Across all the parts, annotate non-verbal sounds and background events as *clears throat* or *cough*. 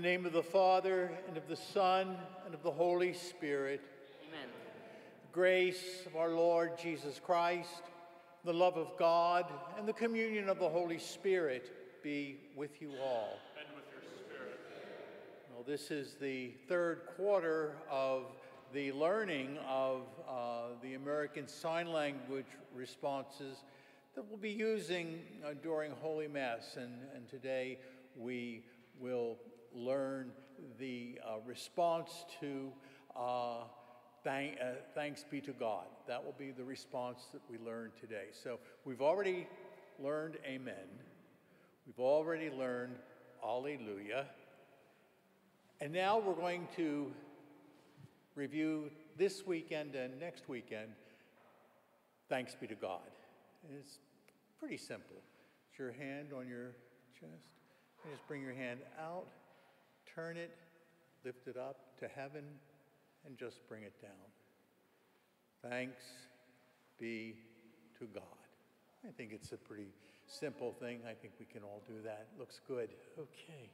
the name of the Father, and of the Son, and of the Holy Spirit, Amen. the grace of our Lord Jesus Christ, the love of God, and the communion of the Holy Spirit be with you all. and with your spirit. Well, this is the third quarter of the learning of uh, the American Sign Language responses that we'll be using uh, during Holy Mass. And, and today we will learn the uh, response to uh, thank, uh, thanks be to God. That will be the response that we learn today. So we've already learned Amen. We've already learned Alleluia. And now we're going to review this weekend and next weekend. Thanks be to God. It's pretty simple. It's your hand on your chest. And just bring your hand out, turn it, lift it up to heaven, and just bring it down. Thanks be to God. I think it's a pretty simple thing. I think we can all do that. Looks good. Okay.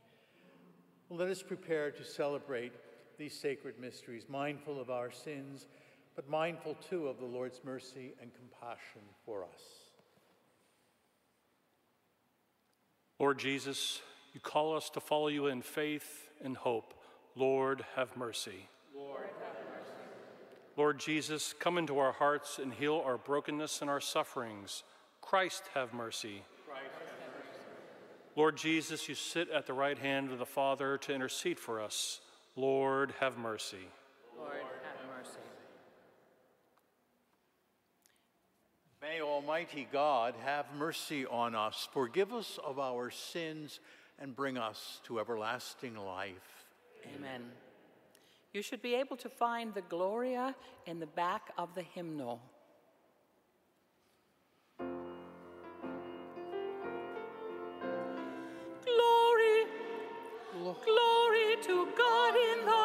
Well, let us prepare to celebrate these sacred mysteries, mindful of our sins, but mindful too of the Lord's mercy and compassion for us. Lord Jesus, you call us to follow you in faith and hope. Lord, have mercy. Lord, have mercy. Lord Jesus, come into our hearts and heal our brokenness and our sufferings. Christ, have mercy. Christ, have mercy. Lord Jesus, you sit at the right hand of the Father to intercede for us. Lord, have mercy. Lord, have mercy. May Almighty God have mercy on us, forgive us of our sins, and bring us to everlasting life. Amen. You should be able to find the Gloria in the back of the hymnal. Glory, glory to God in the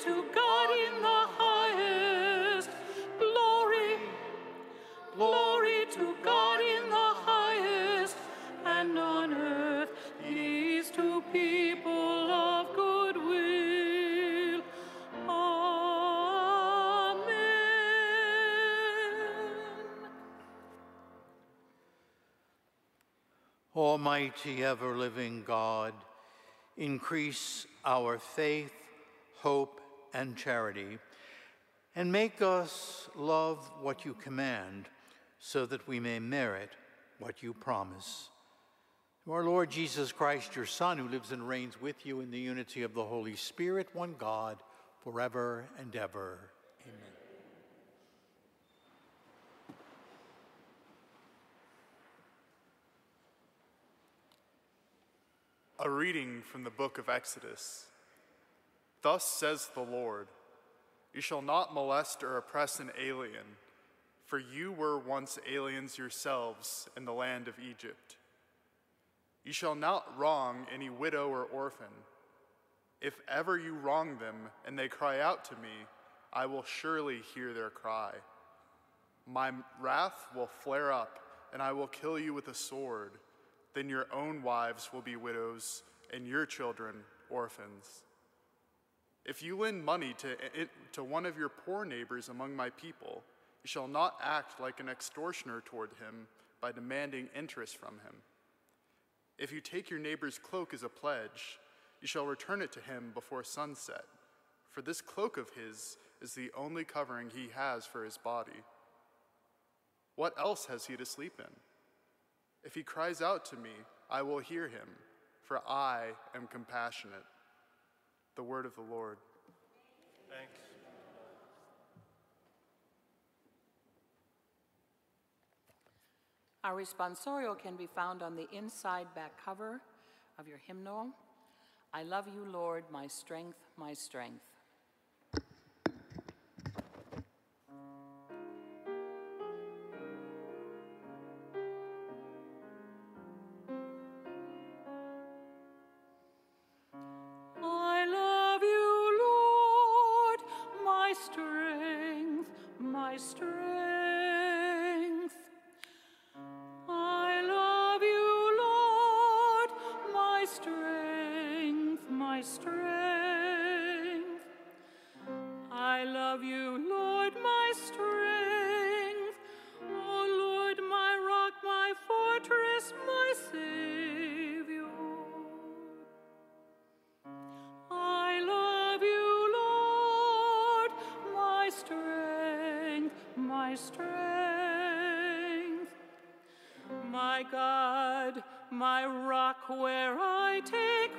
to God in the highest. Glory, glory to God in the highest, and on earth peace to people of good will. Amen. Almighty, ever living God, increase our faith, hope, and charity, and make us love what you command, so that we may merit what you promise. To our Lord Jesus Christ, your Son, who lives and reigns with you in the unity of the Holy Spirit, one God, forever and ever. Amen. A reading from the book of Exodus. Thus says the Lord You shall not molest or oppress an alien, for you were once aliens yourselves in the land of Egypt. You shall not wrong any widow or orphan. If ever you wrong them and they cry out to me, I will surely hear their cry. My wrath will flare up, and I will kill you with a sword. Then your own wives will be widows, and your children orphans. If you lend money to, to one of your poor neighbors among my people, you shall not act like an extortioner toward him by demanding interest from him. If you take your neighbor's cloak as a pledge, you shall return it to him before sunset, for this cloak of his is the only covering he has for his body. What else has he to sleep in? If he cries out to me, I will hear him, for I am compassionate. The word of the Lord. Thanks. Our responsorial can be found on the inside back cover of your hymnal. I love you, Lord, my strength, my strength. My strength. I love you, Lord, my strength. Oh, Lord, my rock, my fortress, my Savior. I love you, Lord, my strength, my strength. My God, my rock where I take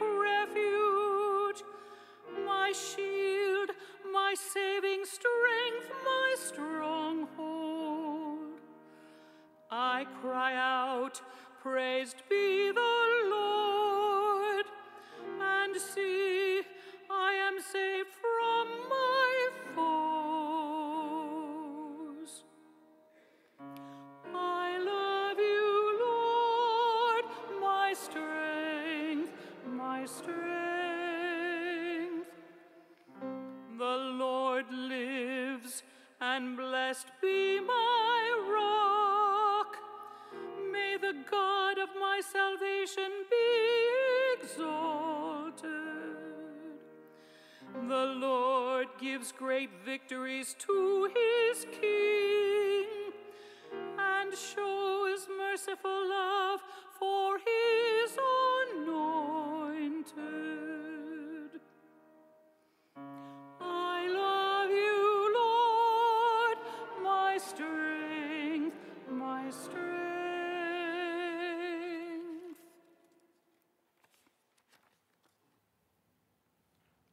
gives great victories to his king and shows merciful love for his anointed. I love you, Lord, my strength, my strength.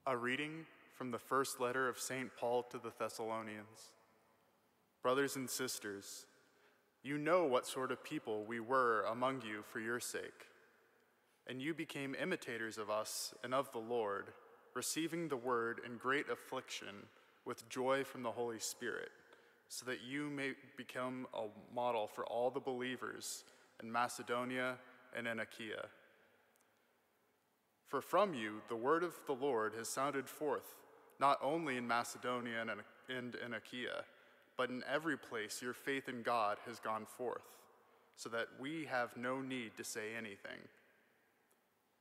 A reading from the first letter of St. Paul to the Thessalonians. Brothers and sisters, you know what sort of people we were among you for your sake. And you became imitators of us and of the Lord, receiving the word in great affliction with joy from the Holy Spirit, so that you may become a model for all the believers in Macedonia and in Achaia. For from you the word of the Lord has sounded forth, not only in Macedonia and in- Achaia, but in every place your faith in God has gone forth, so that we have no need to say anything.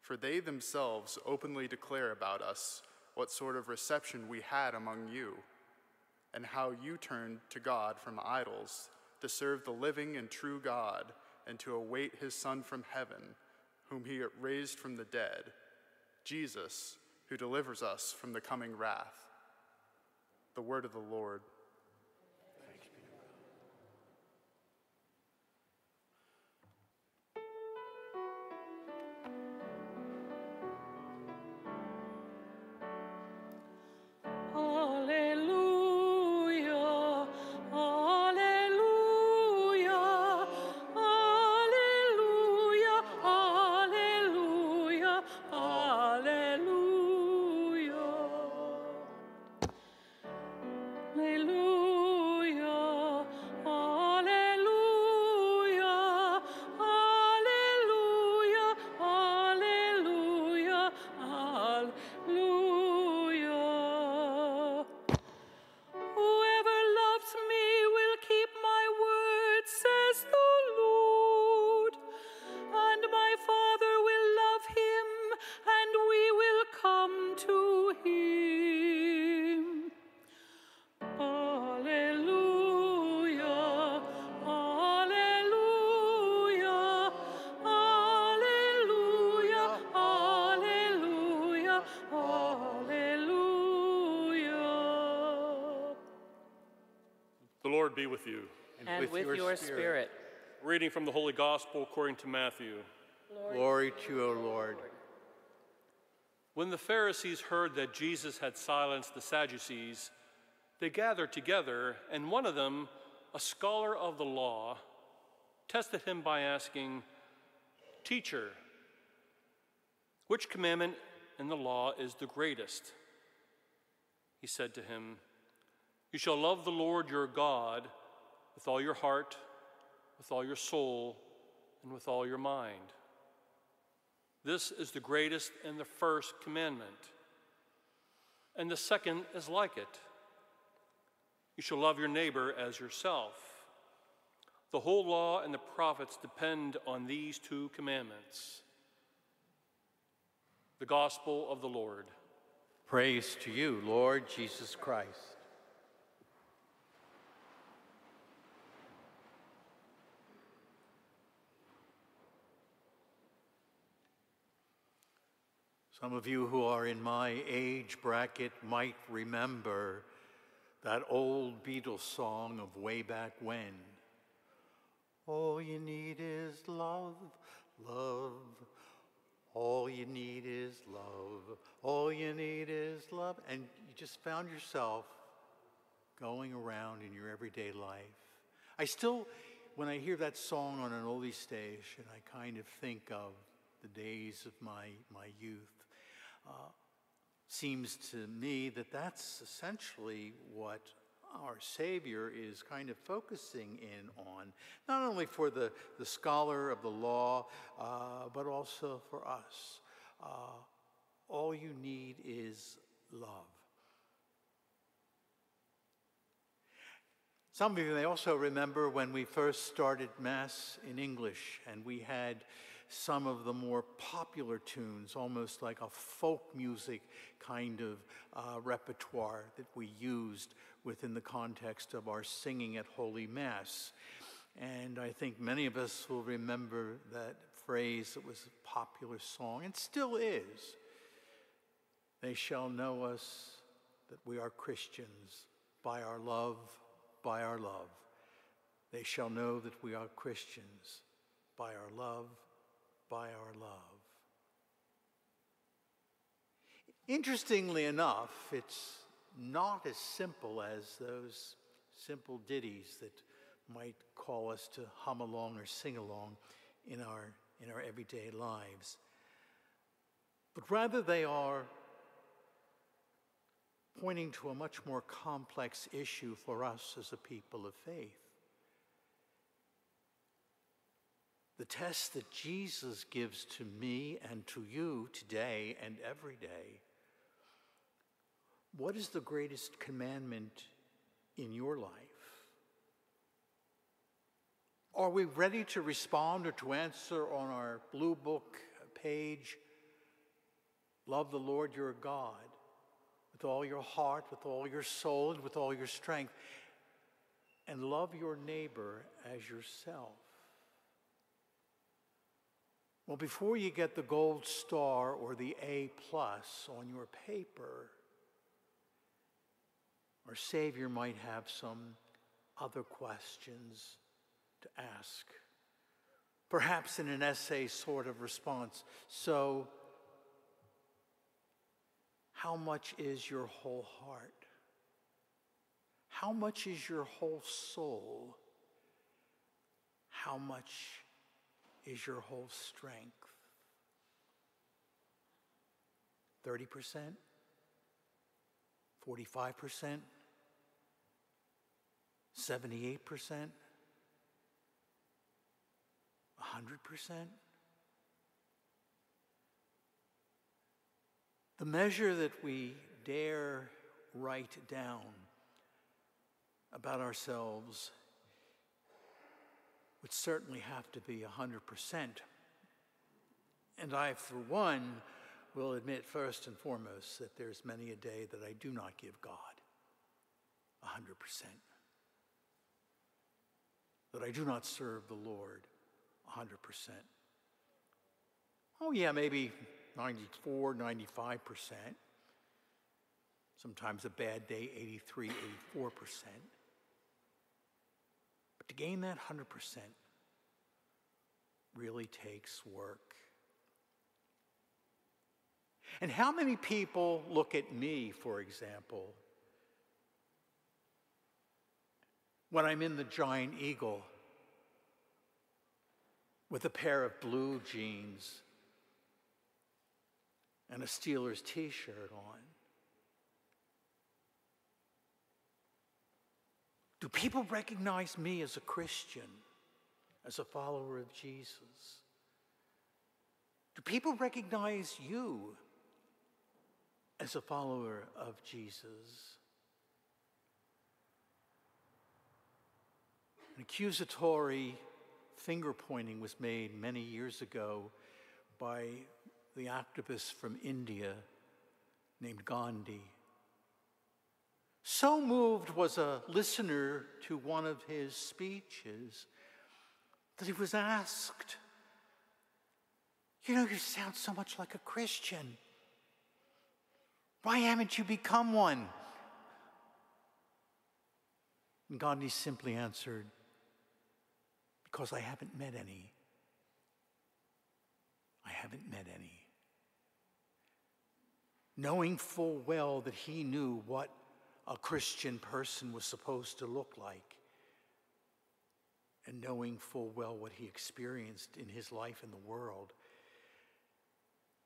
For they themselves openly declare about us what sort of reception we had among you, and how you turned to God from idols to serve the living and true God, and to await his Son from heaven, whom he raised from the dead, Jesus, who delivers us from the coming wrath. The word of the Lord. Be with you. And with your spirit. Reading from the Holy Gospel according to Matthew. Glory to you, O Lord. When the Pharisees heard that Jesus had silenced the Sadducees, they gathered together, and one of them, a scholar of the law, tested him by asking, Teacher, which commandment in the law is the greatest? He said to him, You shall love the Lord your God with all your heart, with all your soul, and with all your mind. This is the greatest and the first commandment. And the second is like it you shall love your neighbor as yourself. The whole law and the prophets depend on these two commandments. The Gospel of the Lord. Praise to you, Lord Jesus Christ. Some of you who are in my age bracket might remember that old Beatles song of way back when. All you need is love, love. All you need is love. All you need is love. And you just found yourself going around in your everyday life. I still, when I hear that song on an oldie station, I kind of think of the days of my, my youth. Uh, seems to me that that's essentially what our Savior is kind of focusing in on, not only for the, the scholar of the law, uh, but also for us. Uh, all you need is love. Some of you may also remember when we first started Mass in English and we had some of the more popular tunes, almost like a folk music kind of uh, repertoire that we used within the context of our singing at Holy Mass. And I think many of us will remember that phrase that was a popular song and still is. They shall know us that we are Christians by our love, by our love. They shall know that we are Christians by our love, by our love. Interestingly enough, it's not as simple as those simple ditties that might call us to hum along or sing along in our, in our everyday lives. But rather, they are pointing to a much more complex issue for us as a people of faith. The test that Jesus gives to me and to you today and every day. What is the greatest commandment in your life? Are we ready to respond or to answer on our blue book page? Love the Lord your God with all your heart, with all your soul, and with all your strength, and love your neighbor as yourself. Well, before you get the gold star or the A plus on your paper, our Savior might have some other questions to ask. Perhaps in an essay sort of response. So, how much is your whole heart? How much is your whole soul? How much is your whole strength? 30%? 45%? 78%? 100%? The measure that we dare write down about ourselves would certainly have to be 100%. And I, for one, will admit first and foremost that there's many a day that I do not give God 100%. That I do not serve the Lord 100%. Oh, yeah, maybe 94, 95%. Sometimes a bad day, 83, 84%. But to gain that 100% really takes work. And how many people look at me, for example, when I'm in the giant eagle with a pair of blue jeans and a Steelers t shirt on? Do people recognize me as a Christian, as a follower of Jesus? Do people recognize you as a follower of Jesus? An accusatory finger pointing was made many years ago by the activist from India named Gandhi. So moved was a listener to one of his speeches that he was asked, You know, you sound so much like a Christian. Why haven't you become one? And Gandhi simply answered, Because I haven't met any. I haven't met any. Knowing full well that he knew what a Christian person was supposed to look like, and knowing full well what he experienced in his life in the world,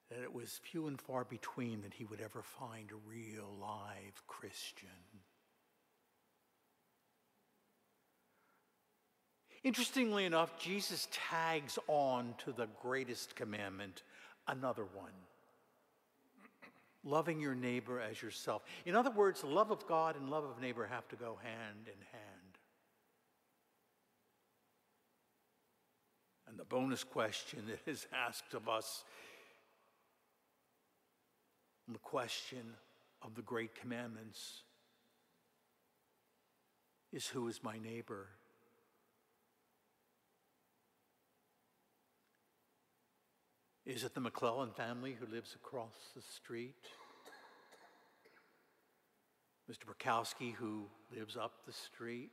that it was few and far between that he would ever find a real live Christian. Interestingly enough, Jesus tags on to the greatest commandment another one loving your neighbor as yourself. In other words, love of God and love of neighbor have to go hand in hand. And the bonus question that is *laughs* asked of us the question of the great commandments is who is my neighbor? Is it the McClellan family who lives across the street? Mr. Burkowski who lives up the street?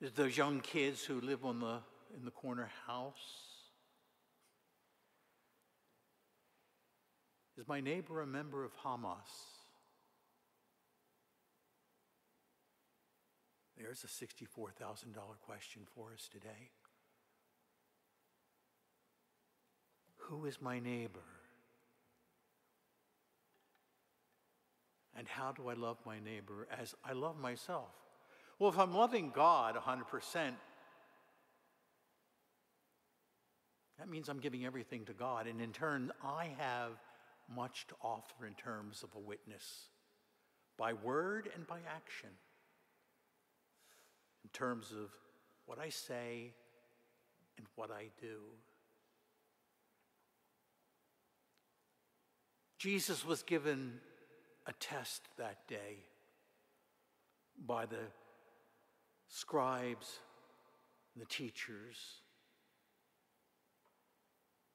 Is it those young kids who live on the, in the corner house? Is my neighbor a member of Hamas? There's a $64,000 question for us today. Who is my neighbor? And how do I love my neighbor as I love myself? Well, if I'm loving God 100%, that means I'm giving everything to God. And in turn, I have much to offer in terms of a witness, by word and by action, in terms of what I say and what I do. Jesus was given a test that day by the scribes and the teachers.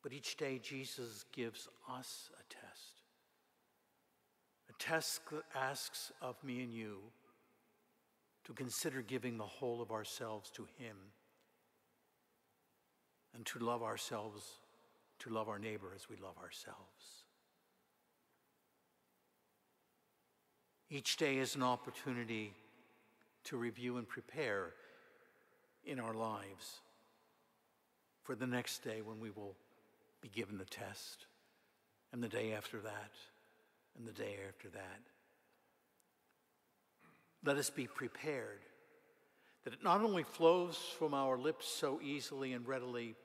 But each day, Jesus gives us a test. A test that asks of me and you to consider giving the whole of ourselves to Him and to love ourselves, to love our neighbor as we love ourselves. Each day is an opportunity to review and prepare in our lives for the next day when we will be given the test, and the day after that, and the day after that. Let us be prepared that it not only flows from our lips so easily and readily,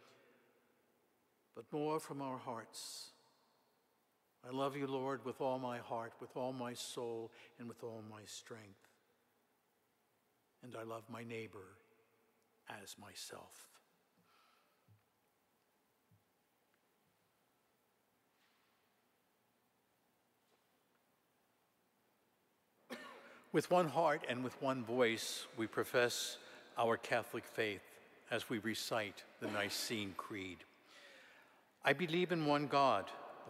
but more from our hearts I love you, Lord, with all my heart, with all my soul, and with all my strength. And I love my neighbor as myself. With one heart and with one voice, we profess our Catholic faith as we recite the Nicene Creed. I believe in one God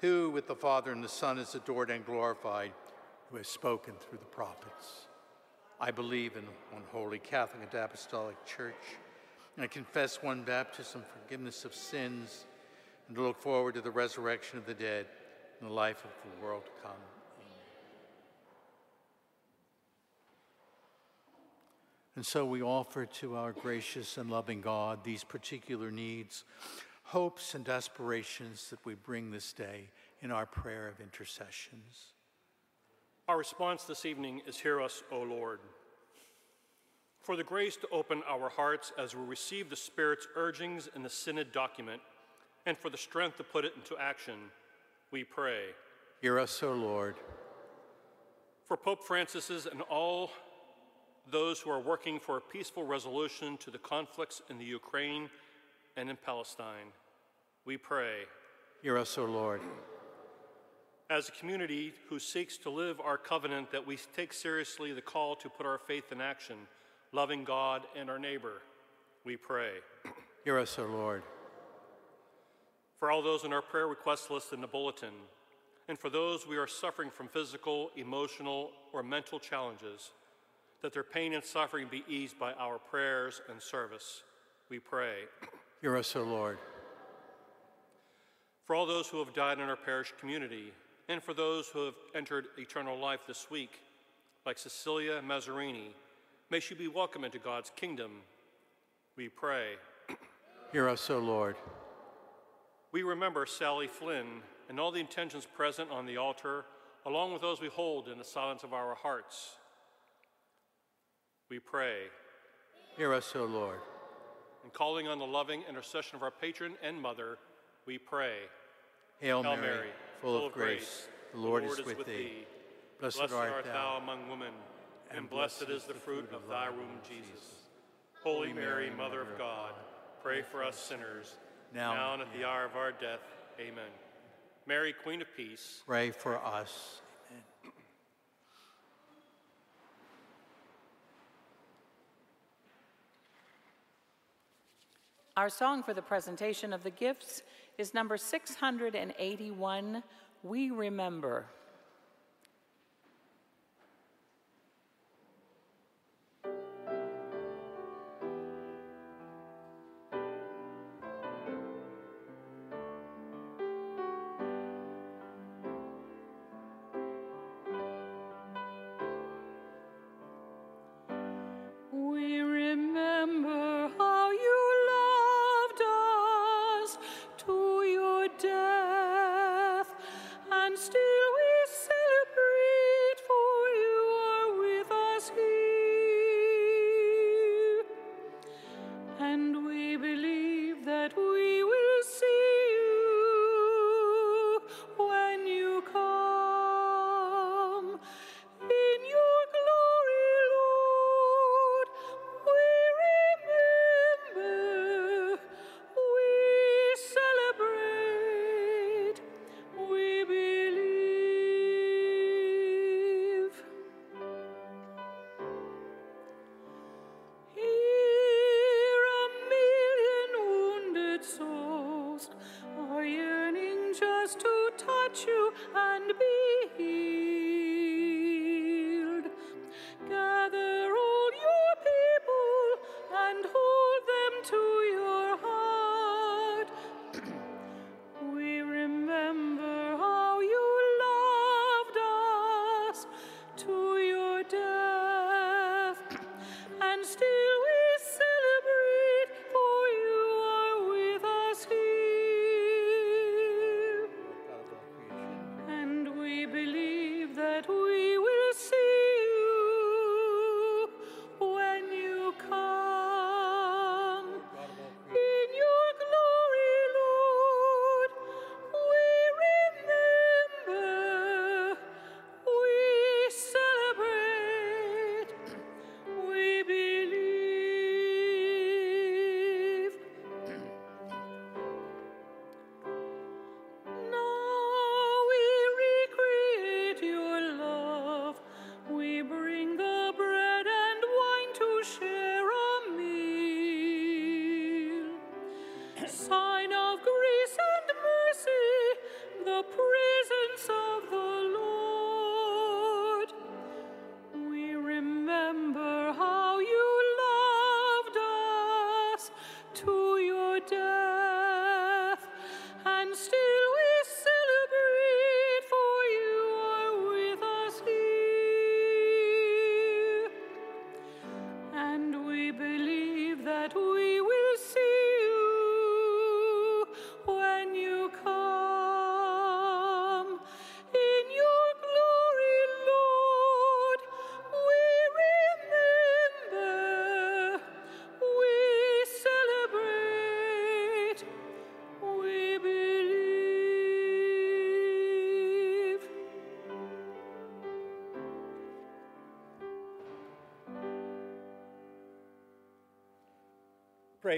who with the Father and the Son is adored and glorified, who has spoken through the prophets. I believe in one holy Catholic and Apostolic Church, and I confess one baptism, forgiveness of sins, and to look forward to the resurrection of the dead and the life of the world to come. And so we offer to our gracious and loving God these particular needs, hopes, and aspirations that we bring this day in our prayer of intercessions. Our response this evening is Hear us, O Lord. For the grace to open our hearts as we receive the Spirit's urgings in the Synod document, and for the strength to put it into action, we pray. Hear us, O Lord. For Pope Francis's and all those who are working for a peaceful resolution to the conflicts in the Ukraine and in Palestine. We pray. Hear us, O Lord. As a community who seeks to live our covenant, that we take seriously the call to put our faith in action, loving God and our neighbor, we pray. *clears throat* Hear us, O Lord. For all those in our prayer request list in the bulletin, and for those we are suffering from physical, emotional, or mental challenges, that their pain and suffering be eased by our prayers and service. We pray. *clears throat* Hear us, O Lord. For all those who have died in our parish community, and for those who have entered eternal life this week, like Cecilia Mazzarini, may she be welcome into God's kingdom. We pray. *clears throat* Hear us, O Lord. We remember Sally Flynn and all the intentions present on the altar, along with those we hold in the silence of our hearts we pray. Hear us, O Lord. And calling on the loving intercession of our patron and mother, we pray. Hail, Hail Mary, Mary, full of grace, the Lord, Lord is, with thee. thee. Blessed, blessed art thou among women, and blessed is the fruit of thy womb, Jesus. Holy Mary, Mother of God, pray for us sinners, now, now and at the hour of our death. Amen. Mary, Queen of Peace, pray for us. Our song for the presentation of the gifts is number 681, We Remember. to touch you and be healed.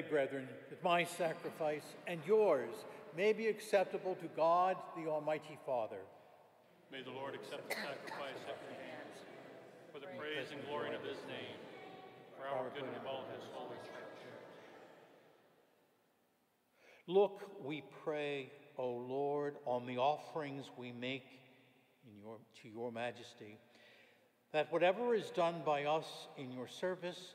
Pray, brethren, that my sacrifice and yours may be acceptable to God, the Almighty Father. May the Lord accept the sacrifice at your hands for the praise and glory of his name, for our good and of all his holy church. Look, we pray, O Lord, on the offerings we make in your, to your majesty, that whatever is done by us in your service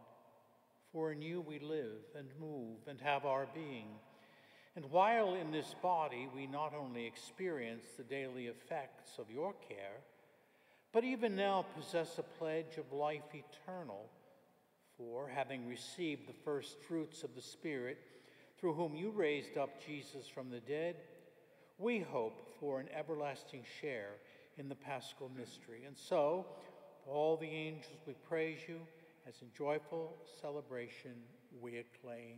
for in you we live and move and have our being. And while in this body we not only experience the daily effects of your care, but even now possess a pledge of life eternal. For having received the first fruits of the Spirit, through whom you raised up Jesus from the dead, we hope for an everlasting share in the paschal mystery. And so, all the angels, we praise you as in joyful celebration we acclaim.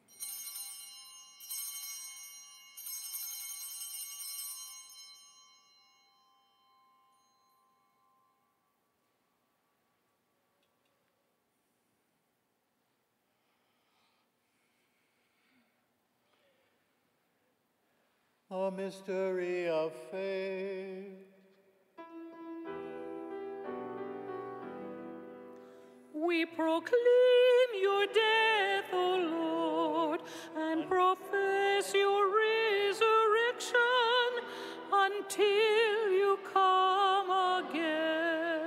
A mystery of faith. We proclaim your death, O Lord, and profess your resurrection until you come again.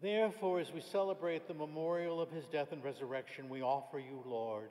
Therefore, as we celebrate the memorial of his death and resurrection, we offer you, Lord,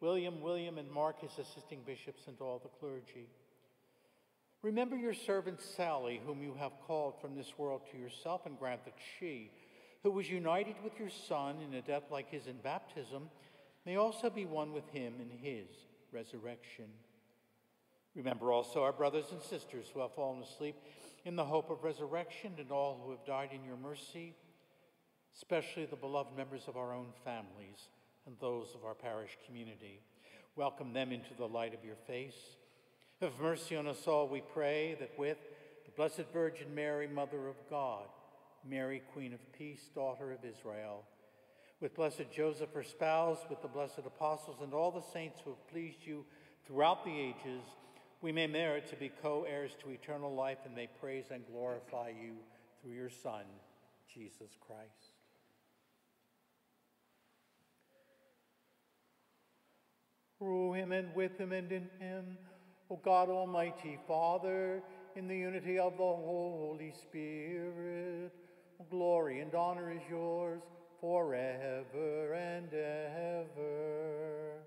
William, William, and Mark, his assisting bishops, and all the clergy. Remember your servant Sally, whom you have called from this world to yourself, and grant that she, who was united with your Son in a death like his in baptism, may also be one with him in his resurrection. Remember also our brothers and sisters who have fallen asleep in the hope of resurrection, and all who have died in your mercy, especially the beloved members of our own families and those of our parish community. Welcome them into the light of your face. Have mercy on us all, we pray, that with the Blessed Virgin Mary, Mother of God, Mary, Queen of Peace, Daughter of Israel, with Blessed Joseph, her spouse, with the blessed apostles, and all the saints who have pleased you throughout the ages, we may merit to be co heirs to eternal life and may praise and glorify you through your Son, Jesus Christ. Through him and with him and in him, O God Almighty Father, in the unity of the Holy Spirit, glory and honor is yours forever and ever.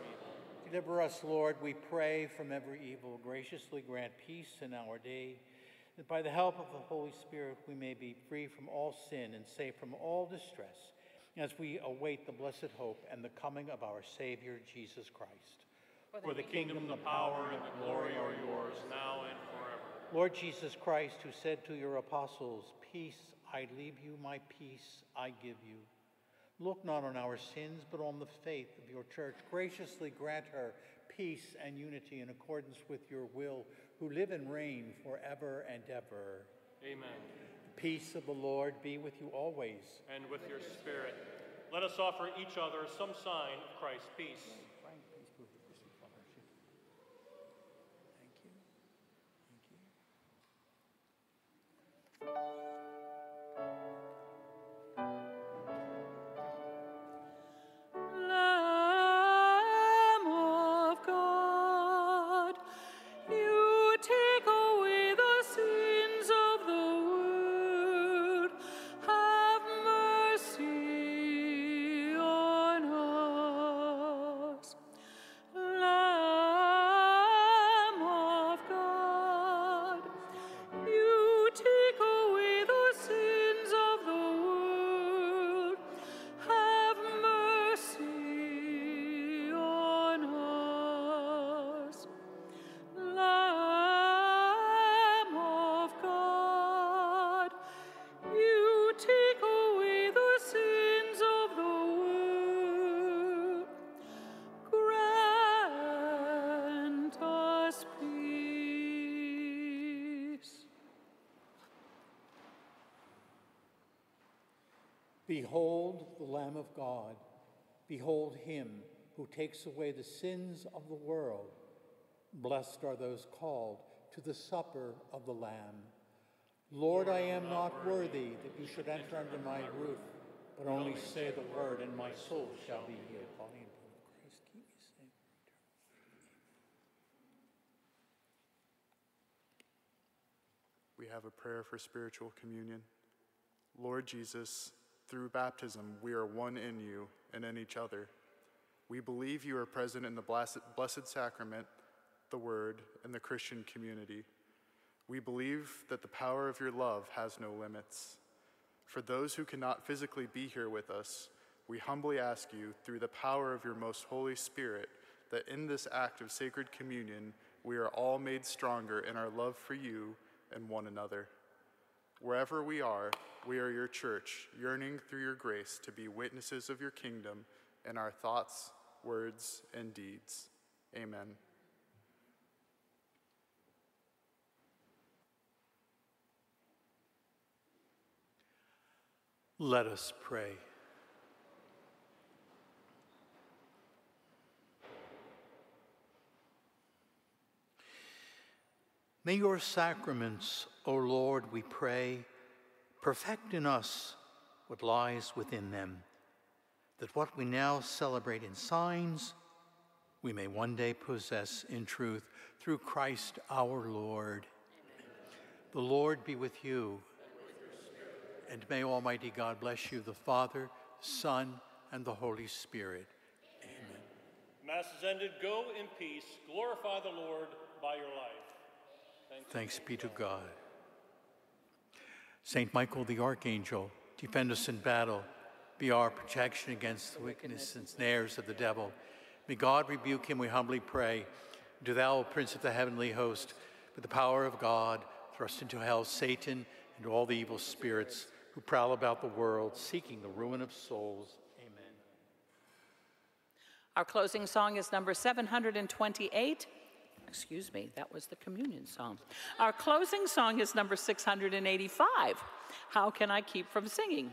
Deliver us, Lord, we pray, from every evil. Graciously grant peace in our day, that by the help of the Holy Spirit we may be free from all sin and safe from all distress, as we await the blessed hope and the coming of our Savior, Jesus Christ. For the kingdom, the power, and the glory are yours, now and forever. Lord Jesus Christ, who said to your apostles, Peace I leave you, my peace I give you. Look not on our sins, but on the faith of your church. Graciously grant her peace and unity in accordance with your will, who live and reign forever and ever. Amen. The peace of the Lord be with you always. And with your spirit, let us offer each other some sign of Christ's peace. Behold the Lamb of God. Behold him who takes away the sins of the world. Blessed are those called to the supper of the Lamb. Lord, I am not worthy that you should enter under my roof, but only say the word, and my soul shall be healed. We have a prayer for spiritual communion. Lord Jesus, through baptism, we are one in you and in each other. We believe you are present in the blessed, sacrament, the Word, and the Christian community. We believe that the power of your love has no limits. For those who cannot physically be here with us, we humbly ask you, through the power of your most Holy Spirit, that in this act of sacred communion, we are all made stronger in our love for you and one another. Wherever we are, we are your church, yearning through your grace to be witnesses of your kingdom in our thoughts, words, and deeds. Amen. Let us pray. May your sacraments, O Lord, we pray, perfect in us what lies within them, that what we now celebrate in signs, we may one day possess in truth through Christ our Lord. The Lord be with you. And may Almighty God bless you, the Father, Son, and the Holy Spirit. Amen. Mass is ended. Go in peace. Glorify the Lord by your life. Thanks be to God. Saint Michael the Archangel, defend us in battle. Be our protection against the wickedness and snares of the devil. May God rebuke him, we humbly pray. Do thou, Prince of the heavenly host, with the power of God, thrust into hell Satan and all the evil spirits who prowl about the world seeking the ruin of souls. Amen. Our closing song is number 728. Excuse me, that was the communion song. Our closing song is number 685. How can I keep from singing?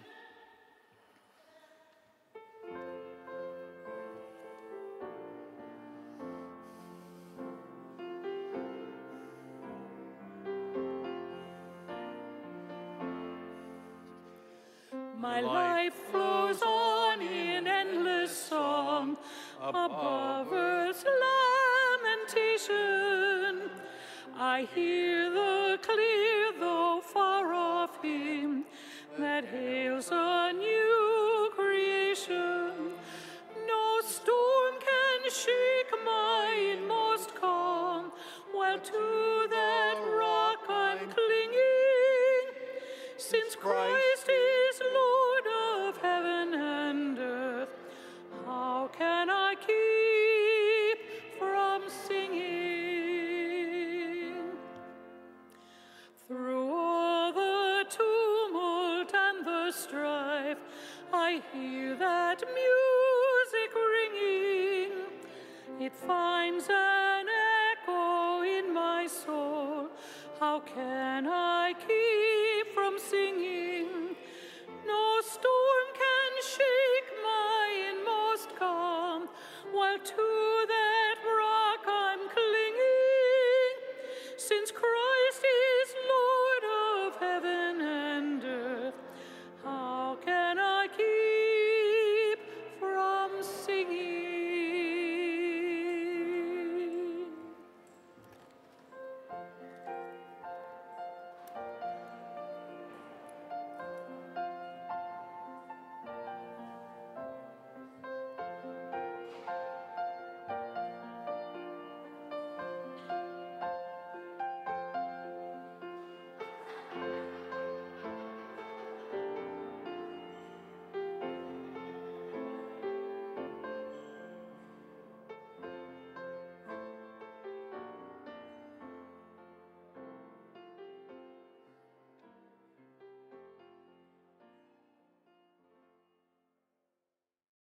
My life flows on in endless song above earth's. I hear the clear, though far off hymn that hails a new creation. No storm can shake my inmost calm, while to that rock I'm clinging. Since Christ Hear that music ringing. It finds